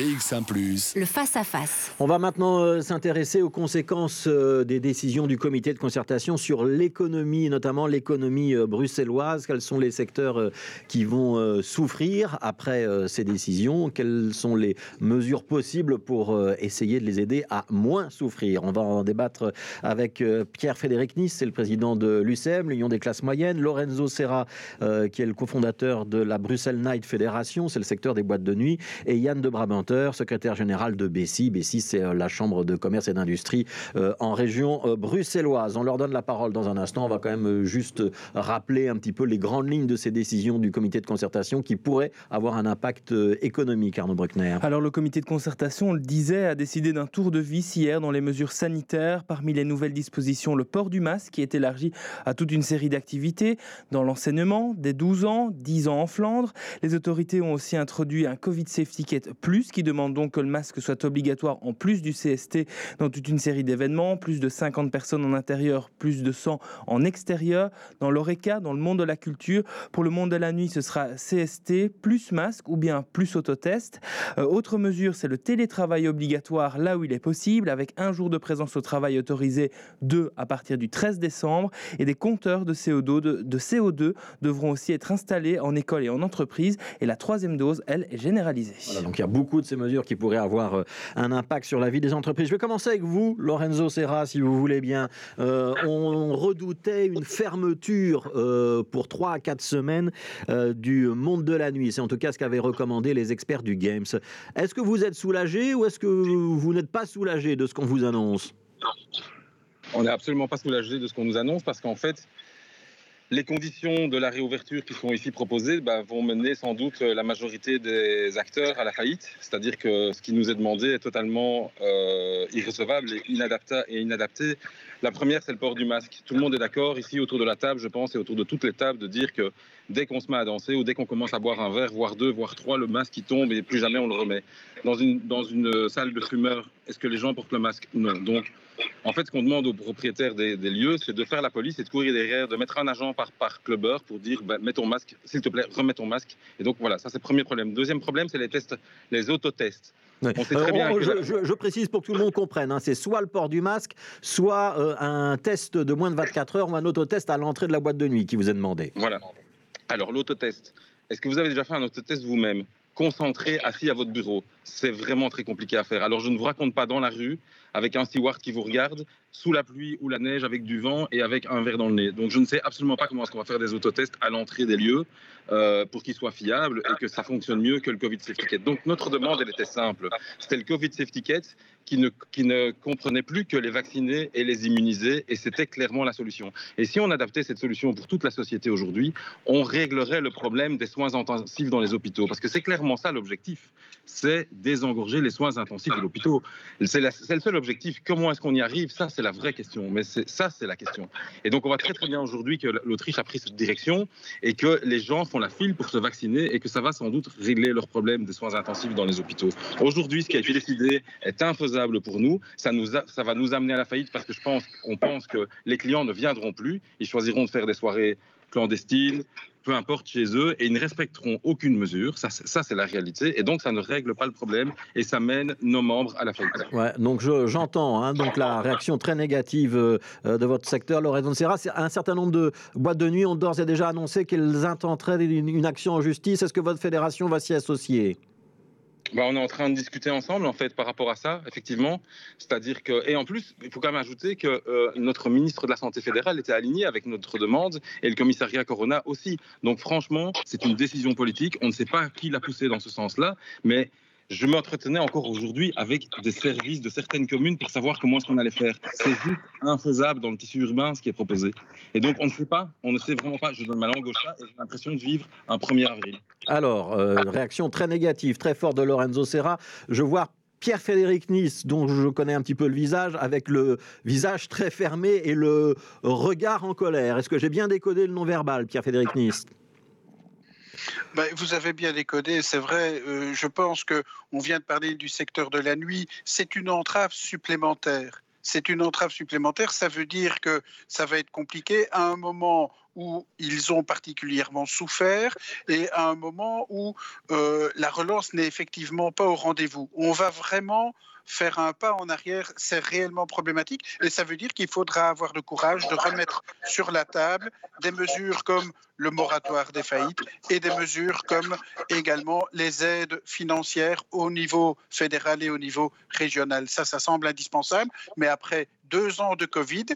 BX1 ⁇ le face-à-face. On va maintenant euh, s'intéresser aux conséquences euh, des décisions du comité de concertation sur l'économie, notamment l'économie euh, bruxelloise. Quels sont les secteurs qui vont souffrir après ces décisions? Quelles sont les mesures possibles pour essayer de les aider à moins souffrir? On va en débattre avec Pierre-Frédéric Nice, c'est le président de l'UCM, l'Union des classes moyennes, Lorenzo Serra, qui est le cofondateur de la Bruxelles Night Fédération, c'est le secteur des boîtes de nuit, et Yann de Secrétaire général de Bessie. Bessie, c'est euh, la chambre de commerce et d'industrie euh, en région euh, bruxelloise. On leur donne la parole dans un instant. On va quand même juste rappeler un petit peu les grandes lignes de ces décisions du comité de concertation qui pourraient avoir un impact économique, Arnaud Bruckner. Alors, le comité de concertation, on le disait, a décidé d'un tour de vis hier dans les mesures sanitaires. Parmi les nouvelles dispositions, le port du masque qui est élargi à toute une série d'activités dans l'enseignement, des 12 ans, 10 ans en Flandre. Les autorités ont aussi introduit un Covid Safety Kit Plus qui demande donc que le masque soit obligatoire en plus du CST dans toute une série d'événements, plus de 50 personnes en intérieur, plus de 100 en extérieur. Dans l'ORECA, dans le monde de la culture, pour le monde de la nuit, ce sera CST plus masque ou bien plus autotest. Euh, autre mesure, c'est le télétravail obligatoire là où il est possible, avec un jour de présence au travail autorisé, deux à partir du 13 décembre, et des compteurs de CO2, de CO2 devront aussi être installés en école et en entreprise. Et la troisième dose, elle, est généralisée. donc il y a beaucoup de ces mesures qui pourraient avoir euh, un impact sur la vie des entreprises. Je vais commencer avec vous, Lorenzo Serra, si vous voulez bien. Euh, on redoutait une fermeture euh, pour 3 à 4 semaines du monde de la nuit. C'est en tout cas ce qu'avaient recommandé les experts du Games. Est-ce que vous êtes soulagé ou est-ce que vous n'êtes pas soulagé de ce qu'on vous annonce? On n'est absolument pas soulagé de ce qu'on nous annonce parce qu'en fait, les conditions de la réouverture qui sont ici proposées bah, vont mener sans doute la majorité des acteurs à la faillite. C'est-à-dire que ce qui nous est demandé est totalement euh, et inadapté. La première, c'est le port du masque. Tout le monde est d'accord ici autour de la table, je pense, et autour de toutes les tables, de dire que dès qu'on se met à danser ou dès qu'on commence à boire un verre, voire deux, voire trois, le masque qui tombe et plus jamais on le remet. Dans une, dans une salle de fumeur, est-ce que les gens portent le masque? Non. Donc, en fait, ce qu'on demande aux propriétaires des, lieux, c'est de faire la police et de courir derrière, de mettre un agent par, par pour dire bah, mets ton masque, s'il te plaît, remets ton masque. Et donc voilà, ça c'est le premier problème. Deuxième problème, c'est les tests, les autotests. Je, précise pour que tout le monde comprenne, hein, c'est soit le port du masque, soit euh, un test de moins de 24 heures ou un autotest à l'entrée de la boîte de nuit qui vous est demandé. Voilà. Alors l'autotest, est-ce que vous avez déjà fait un autotest vous-même concentré, assis à votre bureau? C'est vraiment très compliqué à faire. Alors je ne vous raconte pas dans la rue, avec un steward qui vous regarde, sous la pluie ou la neige, avec du vent et avec un verre dans le nez. Donc je ne sais absolument pas comment est-ce qu'on va faire des autotests à l'entrée des lieux euh, pour qu'ils soient fiables et que ça fonctionne mieux que le Covid Safety Kit. Donc notre demande, elle était simple. C'était le Covid Safety Kit qui ne, qui ne comprenait plus que les vacciner et les immuniser, et c'était clairement la solution. Et si on adaptait cette solution pour toute la société aujourd'hui, on réglerait le problème des soins intensifs dans les hôpitaux, parce que c'est clairement ça l'objectif, c'est désengorger les soins intensifs de l'hôpital. C'est le seul objectif. Comment est-ce qu'on y arrive? Ça, la vraie question. Mais ça, c'est la question. Et donc, on voit très très bien aujourd'hui que l'Autriche a pris cette direction et que les gens font la file pour se vacciner et que ça va sans doute régler leurs problèmes des soins intensifs dans les hôpitaux. Aujourd'hui, ce qui a été décidé est infaisable pour nous. Ça, nous ça va nous amener à la faillite parce que je pense qu'on pense que les clients ne viendront plus. Ils choisiront de faire des soirées clandestines, peu importe chez eux, et ils ne respecteront aucune mesure. Ça, c'est la réalité. Et donc, ça ne règle pas le problème et ça mène nos membres à la faillite. Ouais, donc, j'entends hein, la réaction très négative euh, de votre secteur, Lorenzo Serra. Un certain nombre de boîtes de nuit ont d'ores et déjà annoncé qu'elles intenteraient une action en justice. Est-ce que votre fédération va s'y associer? Bah, on est en train de discuter ensemble en fait par rapport à ça, effectivement. C'est-à-dire que et en plus, il faut quand même ajouter que euh, notre ministre de la santé fédérale était aligné avec notre demande et le commissariat Corona aussi. Donc franchement, c'est une décision politique. On ne sait pas qui l'a poussé dans ce sens-là, mais je m'entretenais encore aujourd'hui avec des services de certaines communes pour savoir comment est-ce qu'on allait faire. C'est juste infaisable dans le tissu urbain ce qui est proposé. Et donc on ne sait pas, on ne sait vraiment pas. Je donne ma langue au chat et j'ai l'impression de vivre un 1er avril. Alors, euh, réaction très négative, très forte de Lorenzo Serra. Je vois Pierre-Frédéric Nice, dont je connais un petit peu le visage, avec le visage très fermé et le regard en colère. Est-ce que j'ai bien décodé le non-verbal, Pierre-Frédéric Nice? Ben, vous avez bien décodé, c'est vrai. Euh, je pense que on vient de parler du secteur de la nuit. C'est une entrave supplémentaire c'est une entrave supplémentaire. Ça veut dire que ça va être compliqué. À un moment, où ils ont particulièrement souffert et à un moment où euh, la relance n'est effectivement pas au rendez-vous. On va vraiment faire un pas en arrière, c'est réellement problématique. Et ça veut dire qu'il faudra avoir le courage de remettre sur la table des mesures comme le moratoire des faillites et des mesures comme également les aides financières au niveau fédéral et au niveau régional. Ça, ça semble indispensable. Mais après deux ans de Covid,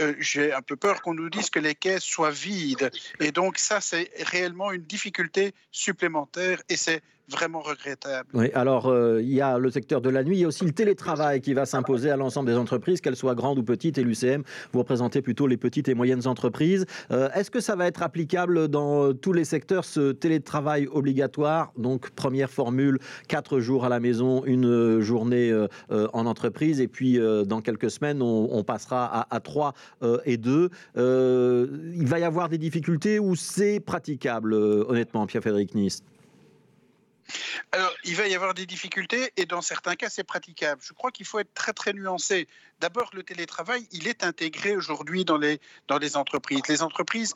euh, j'ai un peu peur qu'on nous dise que les caisses soient vides. Et donc ça, c'est réellement une difficulté supplémentaire et c'est vraiment regrettable. Oui, alors euh, il y a le secteur de la nuit, il y a aussi le télétravail qui va s'imposer à l'ensemble des entreprises, qu'elles soient grandes ou petites, et l'UCM, vous représentez plutôt les petites et moyennes entreprises. Euh, est-ce que ça va être applicable dans tous les secteurs, ce télétravail obligatoire. Donc première formule, quatre jours à la maison, une journée en entreprise, et puis dans quelques semaines, on, passera à, à trois euh, et deux. Euh, il va y avoir des difficultés ou c'est praticable, euh, honnêtement, Pierre-Frédéric Nist alors, il va y avoir des difficultés et dans certains cas, c'est praticable. Je crois qu'il faut être très, très nuancé. D'abord, le télétravail, il est intégré aujourd'hui dans les, dans les entreprises. Les entreprises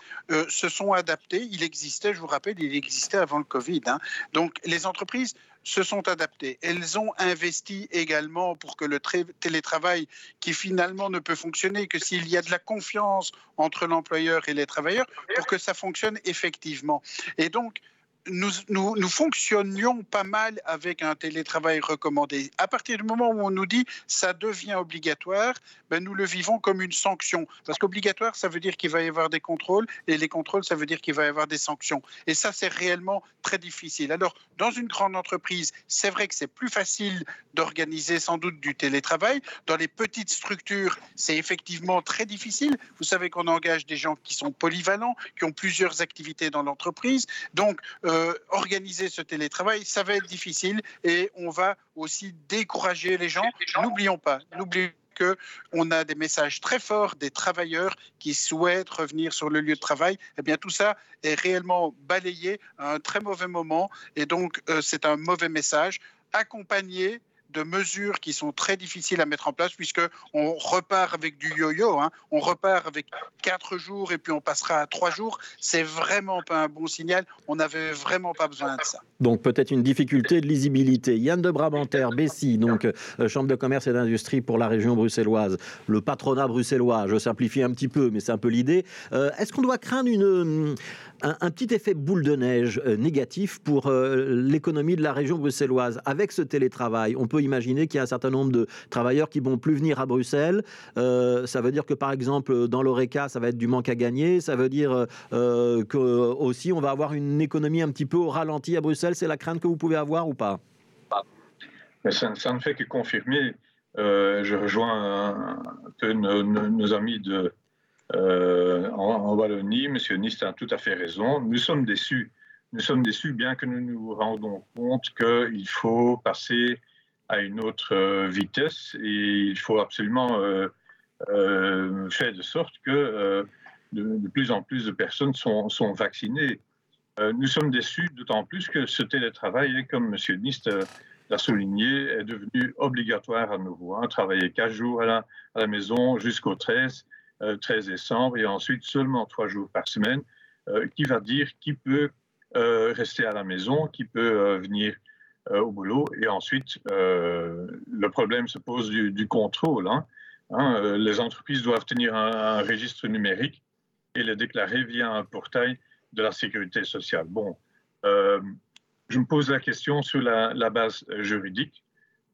se sont adaptées. Il existait, je vous rappelle, il existait avant le Covid. Hein. Donc, les entreprises se sont adaptées. Elles ont investi également pour que le télétravail, qui finalement ne peut fonctionner que s'il y a de la confiance entre l'employeur et les travailleurs, pour que ça fonctionne effectivement. Et donc, nous, fonctionnions pas mal avec un télétravail recommandé. À partir du moment où on nous dit ça devient obligatoire, ben nous le vivons comme une sanction. Parce qu'obligatoire, ça veut dire qu'il va y avoir des contrôles, et les contrôles, ça veut dire qu'il va y avoir des sanctions. Et ça, c'est réellement très difficile. Alors, dans une grande entreprise, c'est vrai que c'est plus facile d'organiser sans doute du télétravail. Dans les petites structures, c'est effectivement très difficile. Vous savez qu'on engage des gens qui sont polyvalents, qui ont plusieurs activités dans l'entreprise. Donc, euh, euh, organiser ce télétravail, ça va être difficile et on va aussi décourager les gens. N'oublions pas, n'oublions que on a des messages très forts des travailleurs qui souhaitent revenir sur le lieu de travail. Eh bien, tout ça est réellement balayé à un très mauvais moment et donc euh, c'est un mauvais message accompagné de mesures qui sont très difficiles à mettre en place puisque on repart avec du yo-yo, hein. on repart avec quatre jours et puis on passera à trois jours. C'est vraiment pas un bon signal. On n'avait vraiment pas besoin de ça. Donc peut-être une difficulté de lisibilité. Yann de Brabanter, Bessie, donc euh, Chambre de commerce et d'industrie pour la région bruxelloise, le patronat bruxellois. Je simplifie un petit peu, mais c'est un peu l'idée. Euh, est-ce qu'on doit craindre une un, petit effet boule de neige euh, négatif pour euh, l'économie de la région bruxelloise. Avec ce télétravail, on peut imaginer qu'il y a un certain nombre de travailleurs qui vont plus venir à Bruxelles. Euh, ça veut dire que, par exemple, dans l'ORECA, ça va être du manque à gagner. Ça veut dire que aussi, on va avoir une économie un petit peu au ralenti à Bruxelles. C'est la crainte que vous pouvez avoir ou pas? Ça, ne fait que confirmer. je rejoins un, peu nos amis de, euh, en, Wallonie, M. Nist a tout à fait raison. Nous sommes déçus. Nous sommes déçus, bien que nous nous rendons compte qu'il faut passer à une autre euh, vitesse et il faut absolument euh, faire de sorte que de, plus en plus de personnes sont, vaccinées. nous sommes déçus d'autant plus que ce télétravail, comme M. Nist l'a souligné, est devenu obligatoire à nouveau. Travailler quatre jours à la, à la maison jusqu'au 13 13 euh, décembre et ensuite seulement trois jours par semaine, euh, qui va dire qui peut euh, rester à la maison, qui peut venir au boulot. Et ensuite, le problème se pose du, contrôle. Hein. Hein, les entreprises doivent tenir un, registre numérique et le déclarer via un portail de la sécurité sociale. Bon, je me pose la question sur la, base juridique,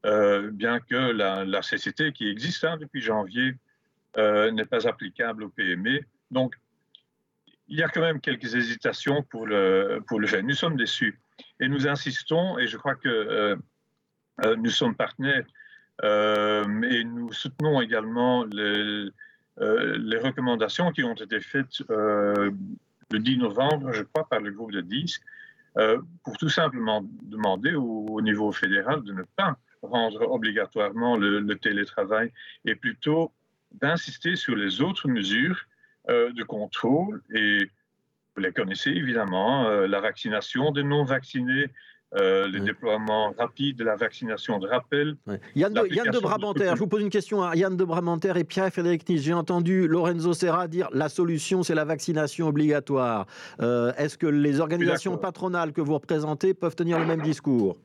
bien que la, CCT qui existe hein, depuis janvier euh, n'est pas applicable au PME. Donc, il y a quand même quelques hésitations pour le, pour le faire. Nous sommes déçus et nous insistons, et je crois que euh, euh, nous sommes partenaires, et nous soutenons également les, recommandations qui ont été faites le 10 novembre, je crois, par le groupe de 10, pour tout simplement demander au, niveau fédéral de ne pas rendre obligatoirement le télétravail et plutôt d'insister sur les autres mesures euh, de contrôle et vous les connaissez évidemment, euh, la vaccination des non-vaccinés, euh, les déploiements rapides de la vaccination de rappel. Yann, de, Yann, de, je vous pose une question à Yann de Brabanter et Pierre-Frédéric Nice. J'ai entendu Lorenzo Serra dire la solution, c'est la vaccination obligatoire. Euh, est-ce que les organisations patronales que vous représentez peuvent tenir le même discours?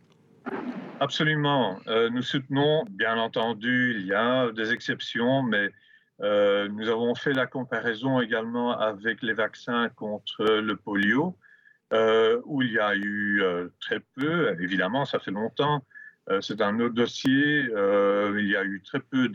Absolument. Euh, nous soutenons, bien entendu, il y a des exceptions, mais nous avons fait la comparaison également avec les vaccins contre le polio. Euh, où il y a eu euh, très peu, évidemment, ça fait longtemps, euh, c'est un autre dossier, il y a eu très peu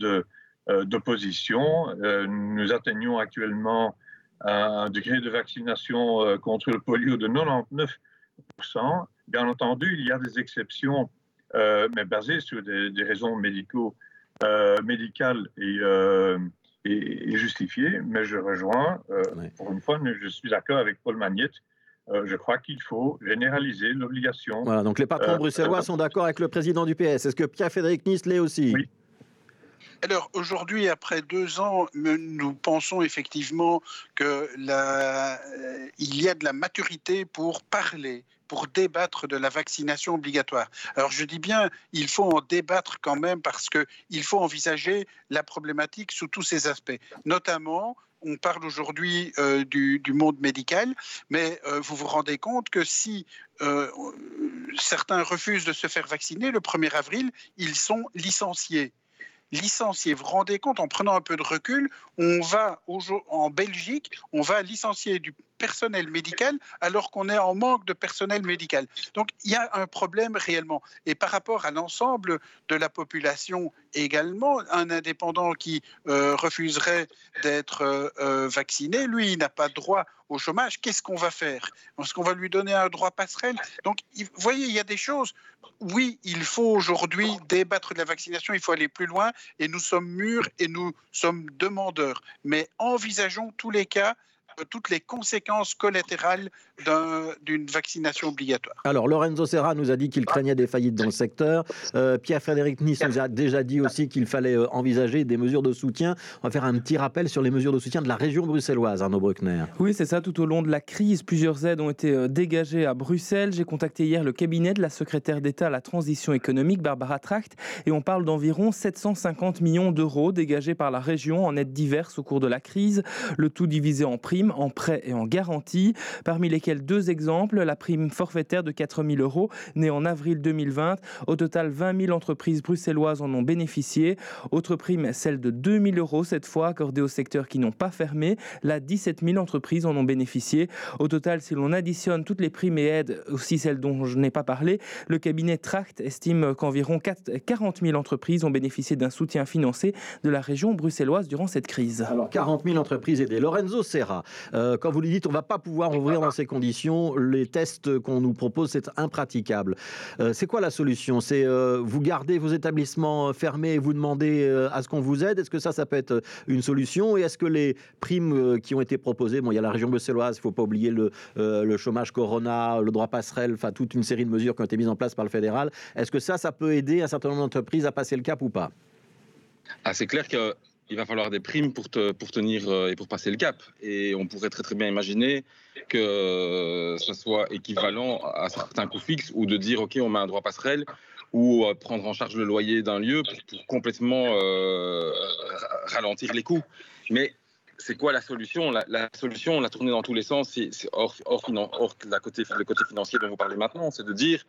d'opposition. nous atteignons actuellement un degré de vaccination contre le polio de 99%. Bien entendu, il y a des exceptions, mais basées sur des, raisons médicaux, médicales et, et, justifiées. Mais je rejoins, pour une fois, je suis d'accord avec Paul Magnette euh, je crois qu'il faut généraliser l'obligation. Voilà, donc les patrons euh, bruxellois euh, sont d'accord avec le président du PS. Est-ce que Pierre-Frédéric Nice l'est aussi? Oui. Alors aujourd'hui, après deux ans, nous pensons effectivement qu'il y a de la maturité pour parler, pour débattre de la vaccination obligatoire. Alors je dis bien, il faut en débattre quand même parce qu'il faut envisager la problématique sous tous ses aspects, notamment on parle aujourd'hui euh, du, monde médical, mais euh, vous vous rendez compte que si euh, certains refusent de se faire vacciner, le 1er avril, ils sont licenciés licenciés. Vous vous rendez compte, en prenant un peu de recul, on va en Belgique, on va licencier du personnel médical alors qu'on est en manque de personnel médical. Donc il y a un problème réellement. Et par rapport à l'ensemble de la population également, un indépendant qui euh, refuserait d'être euh, euh, vacciné, lui, il n'a pas droit au chômage. Qu'est-ce qu'on va faire? Est-ce qu'on va lui donner un droit passerelle? Donc, vous voyez, il y a des choses. Oui, il faut aujourd'hui débattre de la vaccination, il faut aller plus loin, et nous sommes mûrs et nous sommes demandeurs. Mais envisageons tous les cas toutes les conséquences collatérales d'une vaccination obligatoire. Alors, Lorenzo Serra nous a dit qu'il craignait des faillites dans le secteur. Euh, Pierre-Frédéric Nice nous a déjà dit aussi qu'il fallait euh, envisager des mesures de soutien. On va faire un petit rappel sur les mesures de soutien de la région bruxelloise, Arnaud Bruckner. Oui, c'est ça. Tout au long de la crise, plusieurs aides ont été euh, dégagées à Bruxelles. J'ai contacté hier le cabinet de la secrétaire d'État à la transition économique, Barbara Tracht, et on parle d'environ 750 millions d'euros dégagés par la région en aides diverses au cours de la crise, le tout divisé en primes en prêt et en garantie, parmi lesquels deux exemples, la prime forfaitaire de 4 000 euros, née en avril 2020. Au total, 20 000 entreprises bruxelloises en ont bénéficié. Autre prime, celle de 2 000 euros, cette fois accordée aux secteurs qui n'ont pas fermé. Là, 17 000 entreprises en ont bénéficié. Au total, si l'on additionne toutes les primes et aides, aussi celles dont je n'ai pas parlé, le cabinet Tract estime qu'environ 40 000 entreprises ont bénéficié d'un soutien financier de la région bruxelloise durant cette crise. Alors, 40 000 entreprises aidées. Lorenzo Serra, euh, quand vous lui dites on ne va pas pouvoir ouvrir dans ces conditions, les tests qu'on nous propose, c'est impraticable. Euh, c'est quoi la solution? C'est euh, vous gardez vos établissements fermés et vous demandez à ce qu'on vous aide? Est-ce que ça, ça peut être une solution? Et est-ce que les primes qui ont été proposées, bon, il y a la région bruxelloise, il ne faut pas oublier le, le chômage Corona, le droit passerelle, enfin toute une série de mesures qui ont été mises en place par le fédéral. Est-ce que ça, ça peut aider un certain nombre d'entreprises à passer le cap ou pas? Ah, c'est clair que il va falloir des primes pour, pour tenir euh, et pour passer le cap. Et on pourrait très très bien imaginer que ce soit équivalent à certains coûts fixes ou de dire ok on met un droit passerelle ou euh, prendre en charge le loyer d'un lieu pour, complètement euh, ralentir les coûts. Mais c'est quoi la solution? La, solution, on l'a tournée dans tous les sens, c'est hors, hors, hors la côté, le côté financier dont vous parlez maintenant, c'est de dire,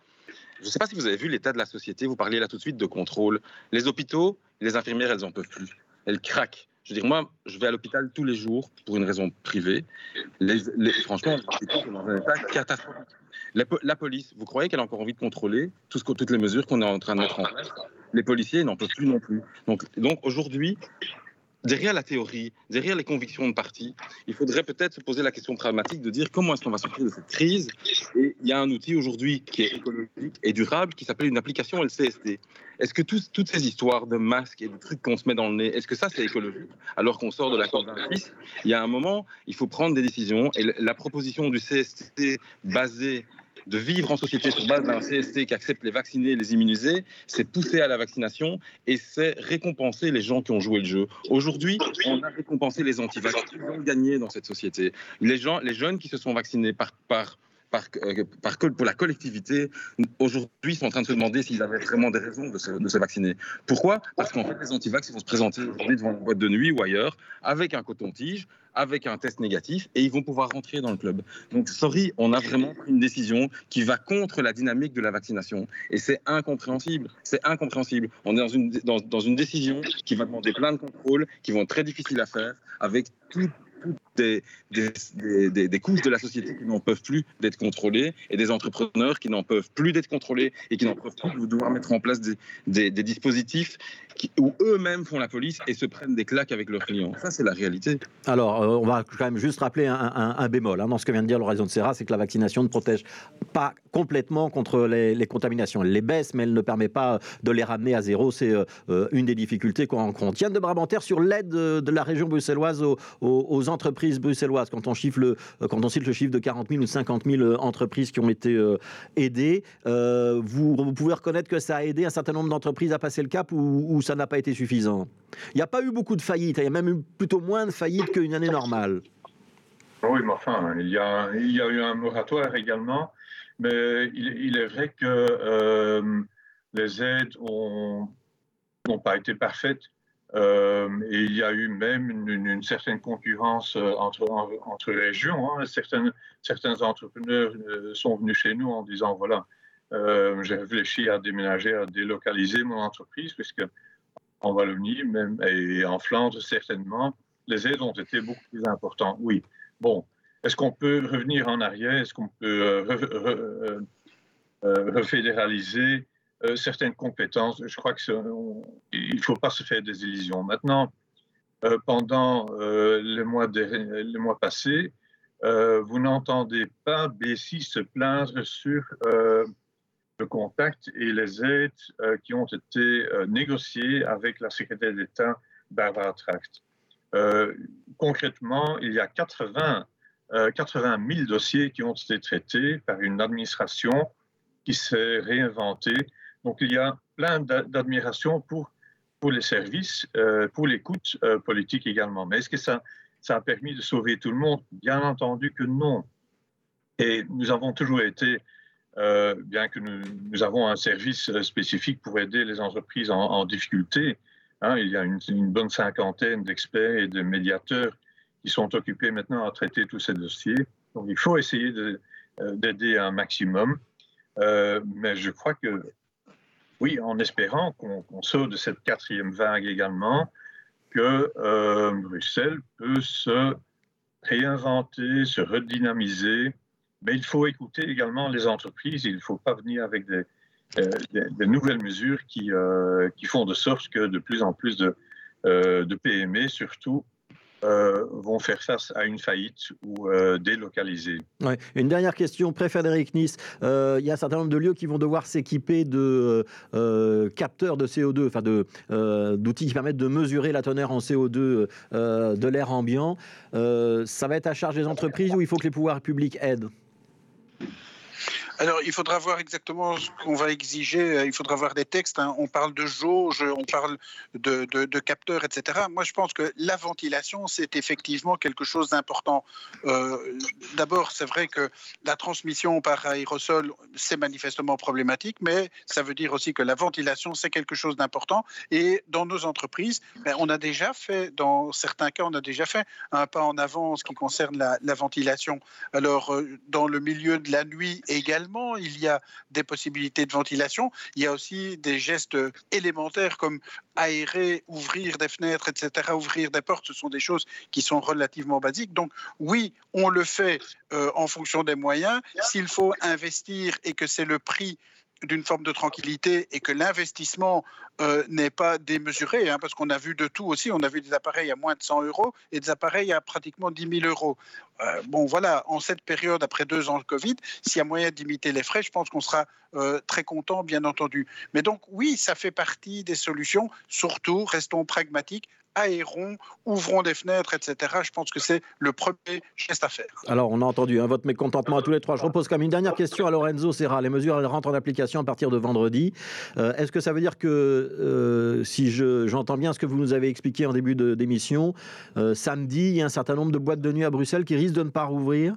je ne sais pas si vous avez vu l'état de la société, vous parliez là tout de suite de contrôle. Les hôpitaux, les infirmières, elles n'en peuvent plus elle craque. Je veux dire, moi, je vais à l'hôpital tous les jours pour une raison privée. Les, franchement, c'est dans un état catastrophique. La, police, vous croyez qu'elle a encore envie de contrôler toutes les mesures qu'on est en train de mettre en place? Les policiers n'en peuvent plus non plus. Donc, donc aujourd'hui, derrière la théorie, derrière les convictions de parti, il faudrait peut-être se poser la question pragmatique de dire comment est-ce qu'on va sortir de cette crise. Et il y a un outil aujourd'hui qui est écologique et durable qui s'appelle une application LCSD. Est-ce que toutes ces histoires de masques et de trucs qu'on se met dans le nez, est-ce que ça c'est écologique? Alors qu'on sort de la COP26, il y a un moment, il faut prendre des décisions. Et la proposition du CST basée de vivre en société sur base d'un CST qui accepte les vacciner, les immuniser, c'est pousser à la vaccination et c'est récompenser les gens qui ont joué le jeu. Aujourd'hui, on a récompensé les anti-vaccins. Ils ont gagné dans cette société. Les, gens, les jeunes qui se sont vaccinés par par, par, pour la collectivité, aujourd'hui, sont en train de se demander s'ils avaient vraiment des raisons de se, vacciner. Pourquoi? Parce qu'en fait, les antivax vont se présenter aujourd'hui devant une boîte de nuit ou ailleurs avec un coton-tige avec un test négatif et ils vont pouvoir rentrer dans le club. Donc, sorry, on a vraiment pris une décision qui va contre la dynamique de la vaccination et c'est incompréhensible. C'est incompréhensible. On est dans une, dans, dans une décision qui va demander plein de contrôles, qui vont être très difficiles à faire, avec tout des, couches de la société qui n'en peuvent plus d'être contrôlées et des entrepreneurs qui n'en peuvent plus d'être contrôlés et qui n'en peuvent plus de devoir mettre en place des, dispositifs qui, où eux-mêmes font la police et se prennent des claques avec leurs clients. Ça, c'est la réalité. Alors, euh, on va quand même juste rappeler un, bémol hein, dans ce que vient de dire Lorenzo de Serra, c'est que la vaccination ne protège pas complètement contre les, contaminations. Elle les baisse, mais elle ne permet pas de les ramener à zéro. C'est euh, une des difficultés qu'on rencontre. Yann de Brabanter, sur l'aide de la région bruxelloise aux entreprises bruxelloises, quand on, chiffre le, euh, quand on cite le chiffre de 40 000 ou 50 000 euh, entreprises qui ont été euh, aidées, vous, pouvez reconnaître que ça a aidé un certain nombre d'entreprises à passer le cap ou, ça n'a pas été suffisant? Il n'y a pas eu beaucoup de faillites, il y a même eu plutôt moins de faillites qu'une année normale. Oui, mais enfin, il y a, il y a eu un moratoire également, mais il, est vrai que les aides n'ont pas été parfaites. Euh, et il y a eu même une, certaine concurrence euh, entre, entre régions. Hein. Certains, certains entrepreneurs euh, sont venus chez nous en disant voilà, j'ai réfléchi à déménager, à délocaliser mon entreprise, puisque en Wallonie même, et en Flandre certainement, les aides ont été beaucoup plus importantes. Oui. Bon, est-ce qu'on peut revenir en arrière? Est-ce qu'on peut refédéraliser euh, certaines compétences. Je crois qu'il ne faut pas se faire des illusions. Maintenant, euh, pendant euh, les, mois passés, vous n'entendez pas BSI se plaindre sur le contact et les aides qui ont été négociées avec la secrétaire d'État Barbara Tract. concrètement, il y a 80, 80 000 dossiers qui ont été traités par une administration qui s'est réinventée donc il y a plein d'admiration pour, pour les services, euh, pour l'écoute euh, politique également. Mais est-ce que ça, ça a permis de sauver tout le monde? Bien entendu que non. Et nous avons toujours été, euh, bien que nous, nous, avons un service spécifique pour aider les entreprises en, difficulté, hein, il y a une, une bonne cinquantaine d'experts et de médiateurs qui sont occupés maintenant à traiter tous ces dossiers. Donc il faut essayer d'aider un maximum. mais je crois que oui, en espérant qu'on sort de cette quatrième vague également, que euh, Bruxelles peut se réinventer, se redynamiser. Mais il faut écouter également les entreprises. Il ne faut pas venir avec des, euh, nouvelles mesures qui, euh, qui, font de sorte que de plus en plus de, de PME, surtout, euh, vont faire face à une faillite ou euh, délocaliser. Une dernière question, pré-Frédéric Nice. Euh, il y a un certain nombre de lieux qui vont devoir s'équiper de capteurs de CO2, enfin d'outils qui permettent de mesurer la teneur en CO2 de l'air ambiant. ça va être à charge des entreprises ou il faut que les pouvoirs publics aident? Alors, il faudra voir exactement ce qu'on va exiger. Il faudra voir des textes. Hein. On parle de jauge, on parle de, capteurs, etc. Moi, je pense que la ventilation, c'est effectivement quelque chose d'important. Euh, d'abord, c'est vrai que la transmission par aérosol, c'est manifestement problématique, mais ça veut dire aussi que la ventilation, c'est quelque chose d'important. Et dans nos entreprises, ben, on a déjà fait, dans certains cas, on a déjà fait un pas en avant en ce qui concerne la, la ventilation. Alors, euh, dans le milieu de la nuit également, il y a des possibilités de ventilation. Il y a aussi des gestes élémentaires comme aérer, ouvrir des fenêtres, etc., ouvrir des portes. Ce sont des choses qui sont relativement basiques. Donc oui, on le fait euh, en fonction des moyens. S'il faut investir et que c'est le prix d'une forme de tranquillité et que l'investissement euh, n'est pas démesuré, hein, parce qu'on a vu de tout aussi. On a vu des appareils à moins de 100 euros et des appareils à pratiquement 10 000 euros. Euh, bon, voilà, en cette période, après deux ans de Covid, s'il y a moyen d'imiter les frais, je pense qu'on sera euh, très content, bien entendu. Mais donc, oui, ça fait partie des solutions. Surtout, restons pragmatiques aérons, ouvrons des fenêtres, etc. Je pense que c'est le premier geste à faire. Alors, on a entendu hein, votre mécontentement à tous les trois. Je repose comme une dernière question à Lorenzo Serra. Les mesures elles rentrent en application à partir de vendredi. Euh, est-ce que ça veut dire que, euh, si j'entends bien ce que vous nous avez expliqué en début d'émission, euh, samedi, il y a un certain nombre de boîtes de nuit à Bruxelles qui risquent de ne pas rouvrir?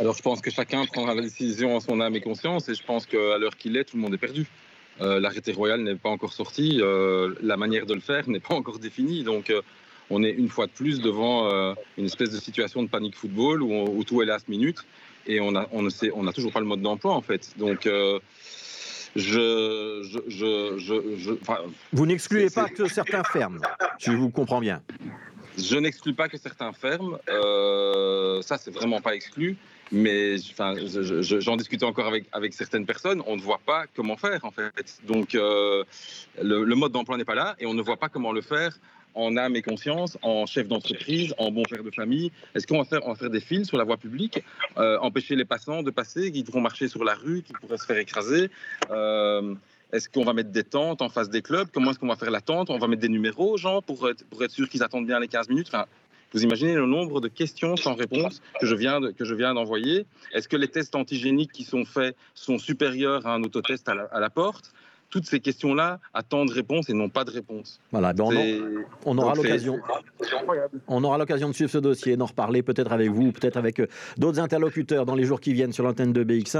Alors je pense que chacun prendra la décision en son âme et conscience et je pense qu'à l'heure qu'il est, tout le monde est perdu. Euh, L'arrêté royal n'est pas encore sorti, euh, la manière de le faire n'est pas encore définie. Donc euh, on est une fois de plus devant une espèce de situation de panique football où, on- où tout est last minute et on a, on ne sait, on n'a toujours pas le mode d'emploi en fait. Donc je, je, je, je, Vous n'excluez pas que certains ferment, si je vous comprends bien. Je n'exclus pas que certains ferment, ça c'est vraiment pas exclu, mais enfin, je- je- j'en discutais encore avec, certaines personnes, on ne voit pas comment faire en fait. Donc euh, le, mode d'emploi n'est pas là et on ne voit pas comment le faire en âme et conscience, en chef d'entreprise, en bon père de famille. Est-ce qu'on va faire, des fils sur la voie publique, euh, empêcher les passants de passer, qui devront marcher sur la rue, qui pourraient se faire écraser euh, est-ce qu'on va mettre des tentes en face des clubs? Comment est-ce qu'on va faire la tente? On va mettre des numéros aux gens pour être, sûr qu'ils attendent bien les 15 minutes? Vous imaginez le nombre de questions sans réponse que je viens de- que je viens d'envoyer Est-ce que les tests antigéniques qui sont faits sont supérieurs à un autotest à la, à la porte? Toutes ces questions-là attendent réponse et n'ont pas de réponse. Voilà, ben on, aura l'occasion. On aura l'occasion de suivre ce dossier, d'en reparler peut-être avec vous, peut-être avec euh, d'autres interlocuteurs dans les jours qui viennent sur l'antenne de BX1.